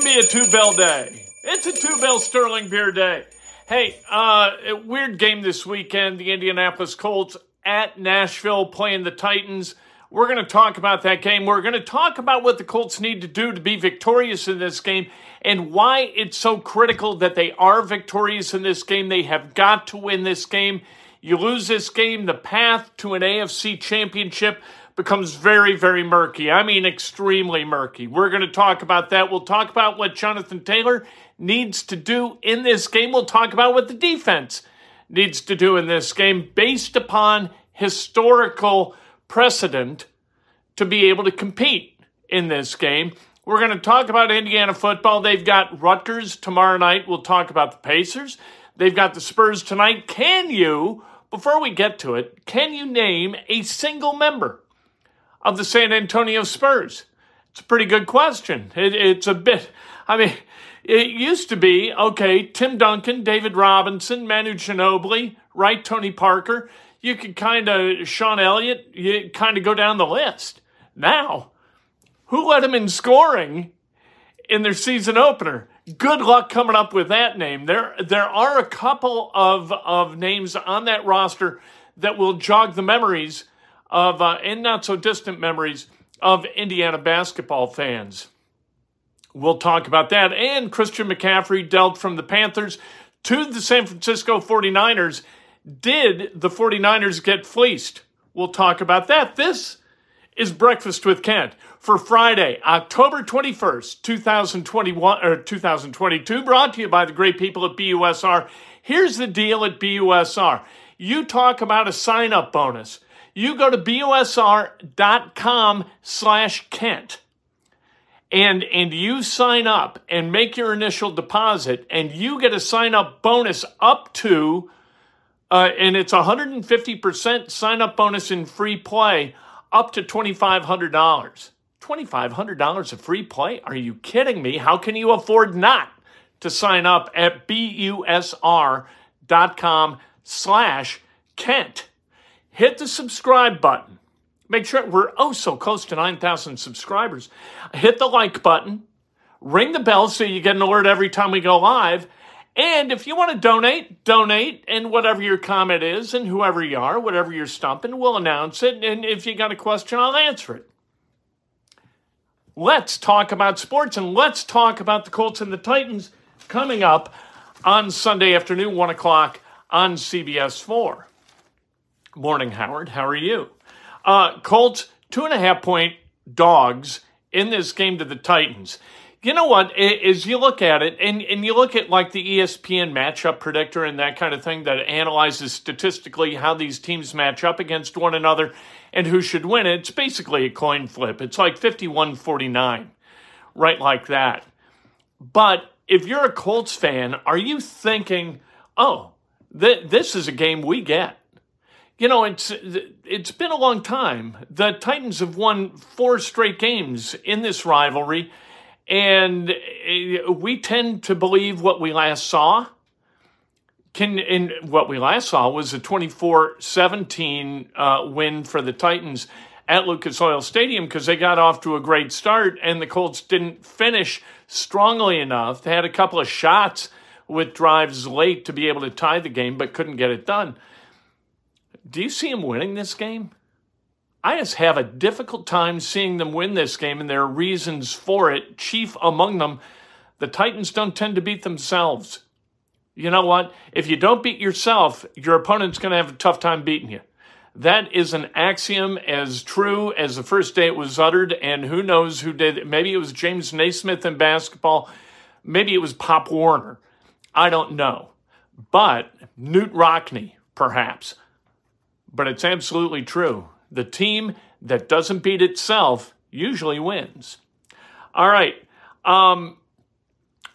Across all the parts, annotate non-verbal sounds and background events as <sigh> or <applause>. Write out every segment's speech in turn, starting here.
can be a two bell day. It's a two bell Sterling beer day. Hey, uh, weird game this weekend. The Indianapolis Colts at Nashville playing the Titans. We're going to talk about that game. We're going to talk about what the Colts need to do to be victorious in this game and why it's so critical that they are victorious in this game. They have got to win this game. You lose this game, the path to an AFC championship becomes very, very murky. I mean, extremely murky. We're going to talk about that. We'll talk about what Jonathan Taylor needs to do in this game. We'll talk about what the defense needs to do in this game based upon historical precedent to be able to compete in this game. We're going to talk about Indiana football. They've got Rutgers tomorrow night. We'll talk about the Pacers. They've got the Spurs tonight. Can you, before we get to it, can you name a single member of the San Antonio Spurs? It's a pretty good question. It, it's a bit, I mean, it used to be, okay, Tim Duncan, David Robinson, Manu Ginobili, right, Tony Parker. You could kind of, Sean Elliott, you kind of go down the list. Now, who led them in scoring in their season opener? Good luck coming up with that name. There, there are a couple of, of names on that roster that will jog the memories of, uh, and not so distant memories, of Indiana basketball fans. We'll talk about that. And Christian McCaffrey dealt from the Panthers to the San Francisco 49ers. Did the 49ers get fleeced? We'll talk about that. This is Breakfast with Kent for Friday, October 21st, 2021 or 2022, brought to you by the great people at BUSR. Here's the deal at BUSR. You talk about a sign up bonus you go to busr.com slash Kent and and you sign up and make your initial deposit and you get a sign up bonus up to uh, and it's 150% sign up bonus in free play up to $2500 $2500 of free play? Are you kidding me? How can you afford not to sign up at busr.com slash kent hit the subscribe button. Make sure we're oh so close to 9,000 subscribers. Hit the like button, ring the bell so you get an alert every time we go live. And if you want to donate, donate, and whatever your comment is, and whoever you are, whatever you're stumping, we'll announce it. And if you got a question, I'll answer it. Let's talk about sports and let's talk about the Colts and the Titans coming up on Sunday afternoon, 1 o'clock on CBS 4. Morning, Howard. How are you? Uh, Colts, two and a half point dogs in this game to the Titans. You know what? As you look at it, and, and you look at like the ESPN matchup predictor and that kind of thing that analyzes statistically how these teams match up against one another and who should win, it's basically a coin flip. It's like 51 49, right like that. But if you're a Colts fan, are you thinking, oh, th- this is a game we get? You know, it's it's been a long time. The Titans have won four straight games in this rivalry, and eh, we tend to believe what we last saw. Can in what we last saw was a 24-17 uh, win for the Titans at Lucas Oil Stadium because they got off to a great start and the Colts didn't finish strongly enough. They had a couple of shots with drives late to be able to tie the game, but couldn't get it done. Do you see them winning this game? I just have a difficult time seeing them win this game, and there are reasons for it. Chief among them, the Titans don't tend to beat themselves. You know what? If you don't beat yourself, your opponent's going to have a tough time beating you. That is an axiom as true as the first day it was uttered, and who knows who did it. Maybe it was James Naismith in basketball. Maybe it was Pop Warner. I don't know. But Knute Rockne, perhaps but it's absolutely true. The team that doesn't beat itself usually wins. All right. Um,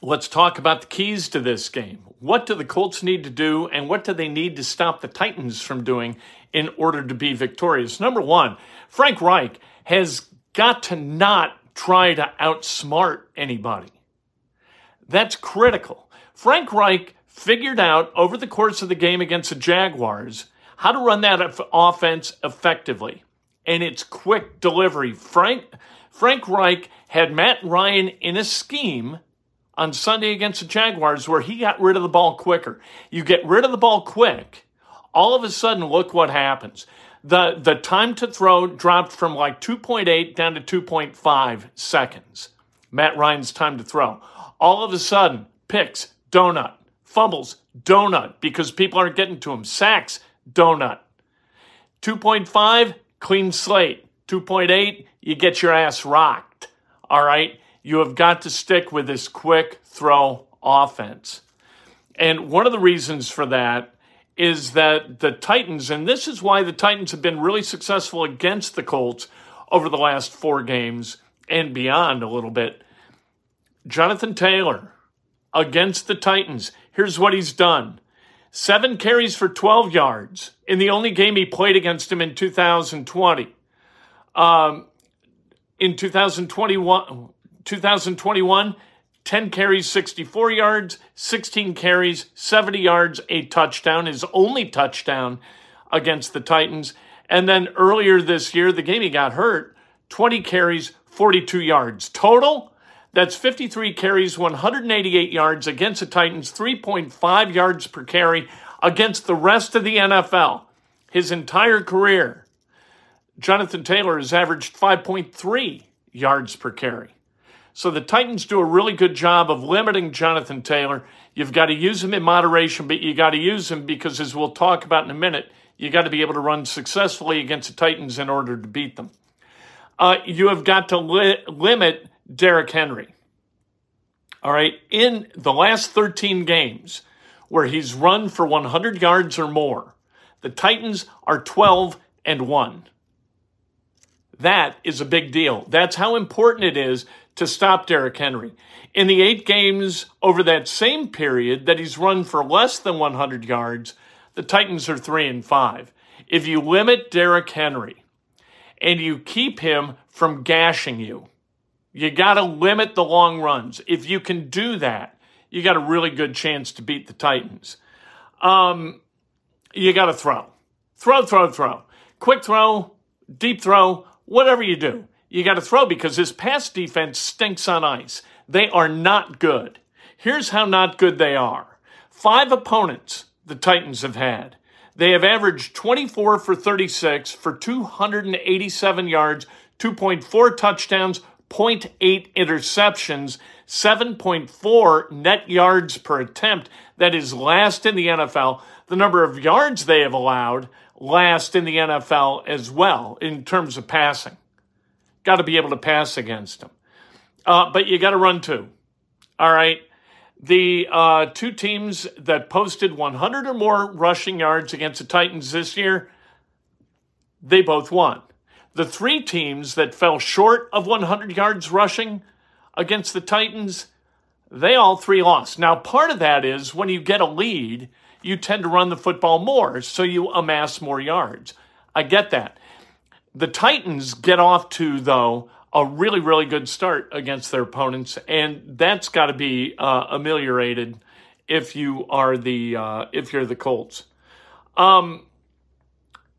let's talk about the keys to this game. What do the Colts need to do, and what do they need to stop the Titans from doing in order to be victorious? Number one, Frank Reich has got to not try to outsmart anybody. That's critical. Frank Reich figured out over the course of the game against the Jaguars how to run that offense effectively. And it's quick delivery. Frank, Frank Reich had Matt Ryan in a scheme on Sunday against the Jaguars where he got rid of the ball quicker. You get rid of the ball quick, all of a sudden, look what happens. The, the time to throw dropped from like 2.8 down to 2.5 seconds. Matt Ryan's time to throw. All of a sudden, picks, donut, fumbles, donut, because people aren't getting to him. Sacks, donut. 2.5, clean slate. 2.8, you get your ass rocked. All right? You have got to stick with this quick throw offense. And one of the reasons for that is that the Titans, and this is why the Titans have been really successful against the Colts over the last four games and beyond a little bit. Jonathan Taylor against the Titans. Here's what he's done seven carries for 12 yards in the only game he played against him in 2020. Um, in 2021, 2021, 10 carries, 64 yards, 16 carries, 70 yards, a touchdown, his only touchdown against the Titans. And then earlier this year, the game he got hurt, 20 carries, 42 yards. Total, that's 53 carries, 188 yards against the Titans, 3.5 yards per carry against the rest of the NFL. His entire career, Jonathan Taylor has averaged 5.3 yards per carry. So the Titans do a really good job of limiting Jonathan Taylor. You've got to use him in moderation, but you got to use him because, as we'll talk about in a minute, you got to be able to run successfully against the Titans in order to beat them. Uh, you have got to li- limit Derrick Henry. All right, in the last 13 games where he's run for 100 yards or more, the Titans are 12 and 1. That is a big deal. That's how important it is to stop Derrick Henry. In the eight games over that same period that he's run for less than 100 yards, the Titans are 3 and 5. If you limit Derrick Henry and you keep him from gashing you, you got to limit the long runs. If you can do that, you got a really good chance to beat the Titans. Um, you got to throw. Throw, throw, throw. Quick throw, deep throw, whatever you do you got to throw because this pass defense stinks on ice. They are not good. Here's how not good they are. Five opponents the Titans have had. They have averaged 24 for 36 for 287 yards, 2.4 touchdowns, 0.8 interceptions, 7.4 net yards per attempt. That is last in the NFL. The number of yards they have allowed, last in the NFL as well in terms of passing. Got to be able to pass against them. Uh, but you got to run too. All right. The uh, two teams that posted 100 or more rushing yards against the Titans this year, they both won. The three teams that fell short of 100 yards rushing against the Titans, they all three lost. Now, part of that is when you get a lead, you tend to run the football more, so you amass more yards. I get that. The Titans get off to, though, a really, really good start against their opponents, and that's got to be uh, ameliorated if you are the uh, if you're the Colts. Um,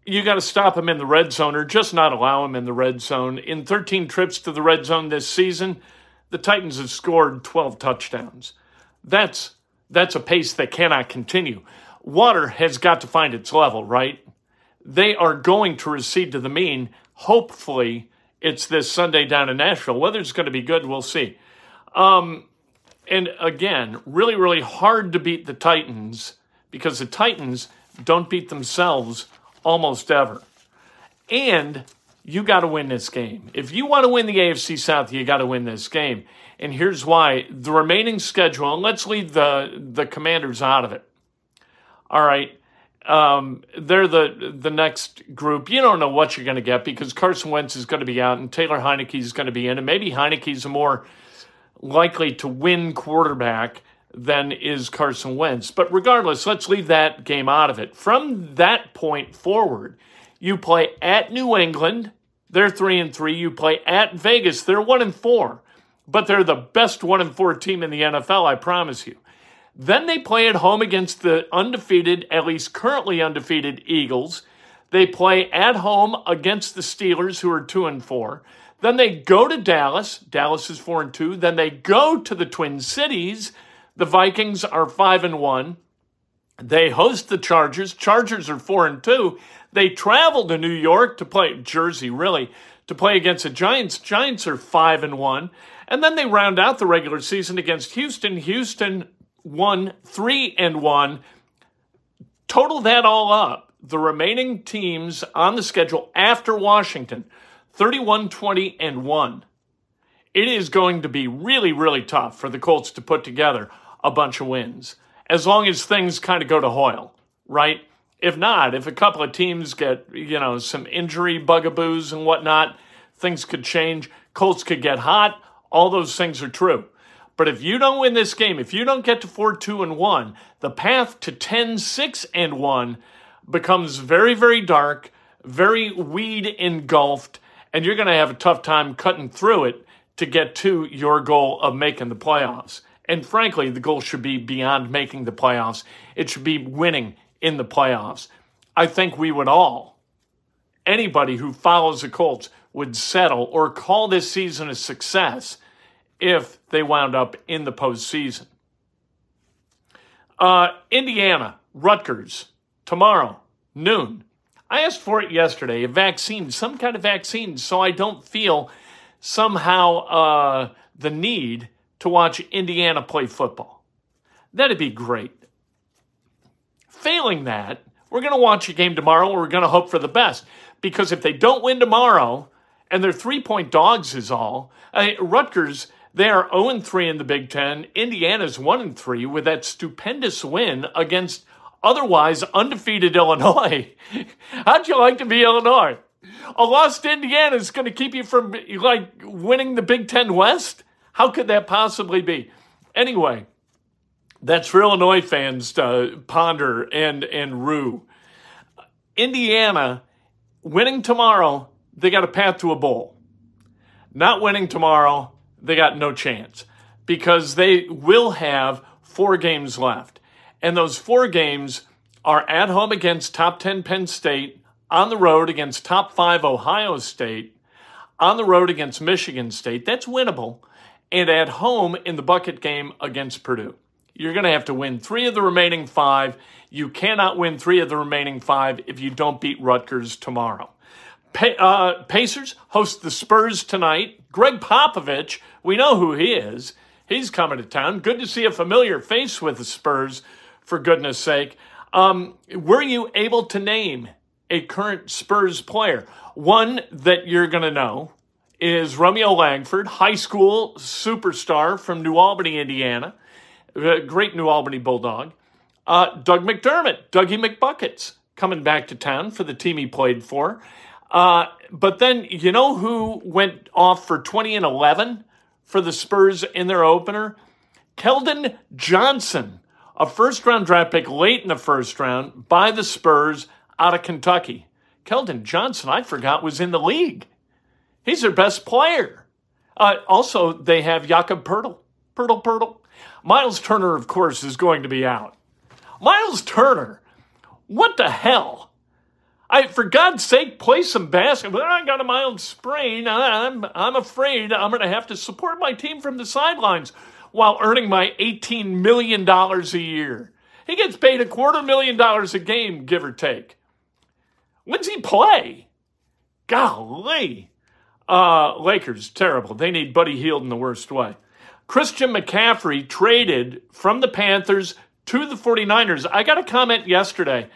you got to stop them in the red zone, or just not allow them in the red zone. In 13 trips to the red zone this season, the Titans have scored 12 touchdowns. That's that's a pace that cannot continue. Water has got to find its level, right? they are going to recede to the mean. Hopefully, it's this Sunday down in Nashville. Whether it's going to be good, we'll see. Um, and again, really, really hard to beat the Titans because the Titans don't beat themselves almost ever. And you got to win this game. If you want to win the AFC South, you got to win this game. And here's why the remaining schedule, and let's leave the, the commanders out of it. All right um, they're the the next group. You don't know what you're going to get because Carson Wentz is going to be out and Taylor Heinicke is going to be in, and maybe Heinicke's more likely to win quarterback than is Carson Wentz. But regardless, let's leave that game out of it. From that point forward, you play at New England. They're three and three. You play at Vegas. They're one and four, but they're the best one and four team in the NFL. I promise you. Then they play at home against the undefeated, at least currently undefeated Eagles. They play at home against the Steelers, who are two and four. Then they go to Dallas. Dallas is four and two. Then they go to the Twin Cities. The Vikings are five and one. They host the Chargers. Chargers are four and two. They travel to New York to play Jersey, really, to play against the Giants. Giants are five and one. And then they round out the regular season against Houston. Houston won three and one. Total that all up. The remaining teams on the schedule after Washington 31 20 and 1. It is going to be really, really tough for the Colts to put together a bunch of wins as long as things kind of go to Hoyle, right? If not, if a couple of teams get, you know, some injury bugaboos and whatnot, things could change. Colts could get hot. All those things are true. But if you don't win this game, if you don't get to 4 2 and 1, the path to 10 6 and 1 becomes very, very dark, very weed engulfed, and you're going to have a tough time cutting through it to get to your goal of making the playoffs. And frankly, the goal should be beyond making the playoffs, it should be winning in the playoffs. I think we would all, anybody who follows the Colts, would settle or call this season a success if they wound up in the postseason. Uh, Indiana, Rutgers, tomorrow, noon. I asked for it yesterday, a vaccine, some kind of vaccine, so I don't feel somehow uh, the need to watch Indiana play football. That'd be great. Failing that, we're going to watch a game tomorrow we're going to hope for the best. Because if they don't win tomorrow, and they're three point dogs, is all, Rutgers they are 0 3 in the Big Ten. Indiana's 1 3 with that stupendous win against otherwise undefeated Illinois. <laughs> How'd you like to be Illinois? A lost Indiana is going to keep you from like winning the Big Ten West? How could that possibly be? Anyway, that's for Illinois fans to ponder and and rue. Indiana winning tomorrow, they got a path to a bowl. Not winning tomorrow, they got no chance because they will have four games left. And those four games are at home against top 10 Penn State, on the road against top five Ohio State, on the road against Michigan State. That's winnable. And at home in the bucket game against Purdue. You're going to have to win three of the remaining five. You cannot win three of the remaining five if you don't beat Rutgers tomorrow. Pa- uh, Pacers host the Spurs tonight. Gregg Popovich, we know who he is. He's coming to town. Good to see a familiar face with the Spurs, for goodness sake. Um, were you able to name a current Spurs player? One that you're going to know is Romeo Langford, high school superstar from New Albany, Indiana. Great New Albany Bulldog. Uh, Doug McDermott, Dougie McBuckets, coming back to town for the team he played for. Uh, but then you know who went off for 20 and 11 for the Spurs in their opener? Keldon Johnson, a first round draft pick late in the first round by the Spurs out of Kentucky. Keldon Johnson, I forgot, was in the league. He's their best player. Uh, also, they have Jakob Poeltl. Poeltl, Poeltl. Myles Turner, of course, is going to be out. Myles Turner, what the hell? I, for God's sake, play some basketball. I got a mild sprain. I'm, I'm afraid I'm going to have to support my team from the sidelines while earning my $18 million a year. He gets paid a quarter million dollars a game, give or take. When's he play? Golly. Uh, Lakers, terrible. They need Buddy Hield in the worst way. Christian McCaffrey traded from the Panthers to the 49ers. I got a comment yesterday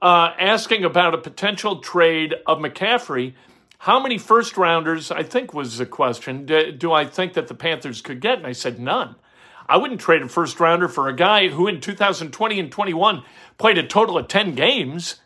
uh, asking about a potential trade of McCaffrey. How many first rounders, I think was the question, do, do I think that the Panthers could get? And I said none. I wouldn't trade a first rounder for a guy who in 2020 and 21 played a total of 10 games.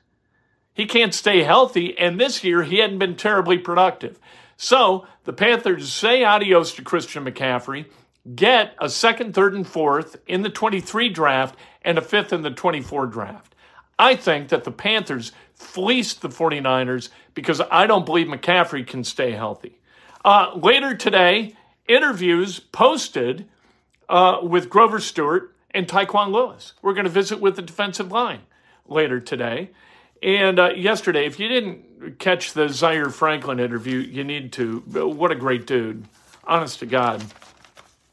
He can't stay healthy, and this year he hadn't been terribly productive. So the Panthers say adios to Christian McCaffrey, get a second, third, and fourth in the 23 draft, and a fifth in the 24 draft. I think that the Panthers fleeced the 49ers because I don't believe McCaffrey can stay healthy. Uh, later today, interviews posted uh, with Grover Stuart and Tyquan Lewis. We're going to visit with the defensive line later today. And uh, yesterday, if you didn't catch the Zaire Franklin interview, you need to. What a great dude. Honest to God.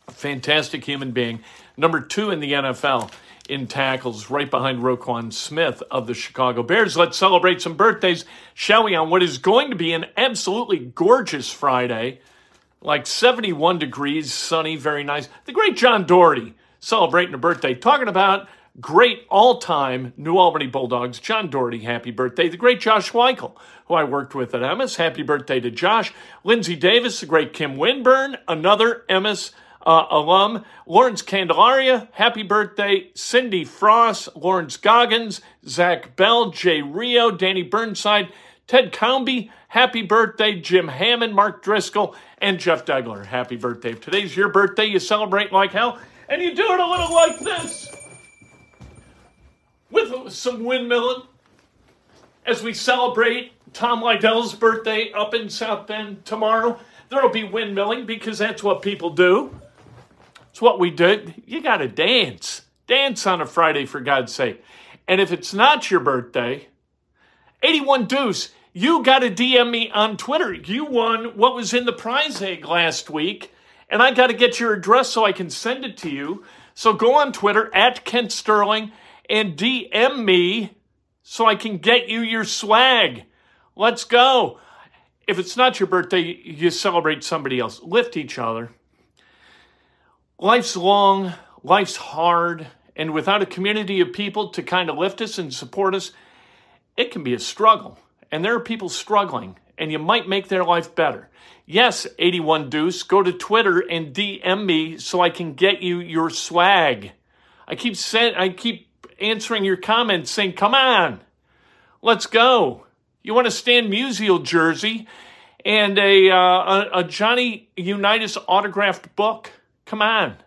Fantastic human being. Number two in the NFL in tackles, right behind Roquan Smith of the Chicago Bears. Let's celebrate some birthdays, shall we, on what is going to be an absolutely gorgeous Friday. Like 71 degrees, sunny, very nice. The great John Doherty celebrating a birthday. Talking about great all-time New Albany Bulldogs, John Doherty, happy birthday. The great Josh Schweikel, who I worked with at Emmis, happy birthday to Josh. Lindsey Davis, the great Kim Winburn, another Emmis uh, alum. Lawrence Candelaria, happy birthday. Cindy Frost, Lawrence Goggins, Zach Bell, Jay Rio, Danny Burnside, Ted Comby, happy birthday. Jim Hammond, Mark Driscoll, and Jeff Degler, happy birthday. If today's your birthday, you celebrate like hell, and you do it a little like this with some windmilling as we celebrate Tom Lydell's birthday up in South Bend tomorrow. There'll be windmilling because that's what people do. It's what we do. You got to dance. Dance on a Friday, for God's sake. And if it's not your birthday, 81 Deuce, you got to DM me on Twitter. You won what was in the prize egg last week, and I got to get your address so I can send it to you. So go on Twitter at Kent Sterling and DM me so I can get you your swag. Let's go. If it's not your birthday, you celebrate somebody else. Lift each other. Life's long, life's hard, and without a community of people to kind of lift us and support us, it can be a struggle. And there are people struggling, and you might make their life better. Yes, 81 Deuce, go to Twitter and DM me so I can get you your swag. I keep saying, I keep answering your comments saying, come on, let's go. You want a Stan Musial jersey and a, uh, a, a Johnny Unitas autographed book? Come on.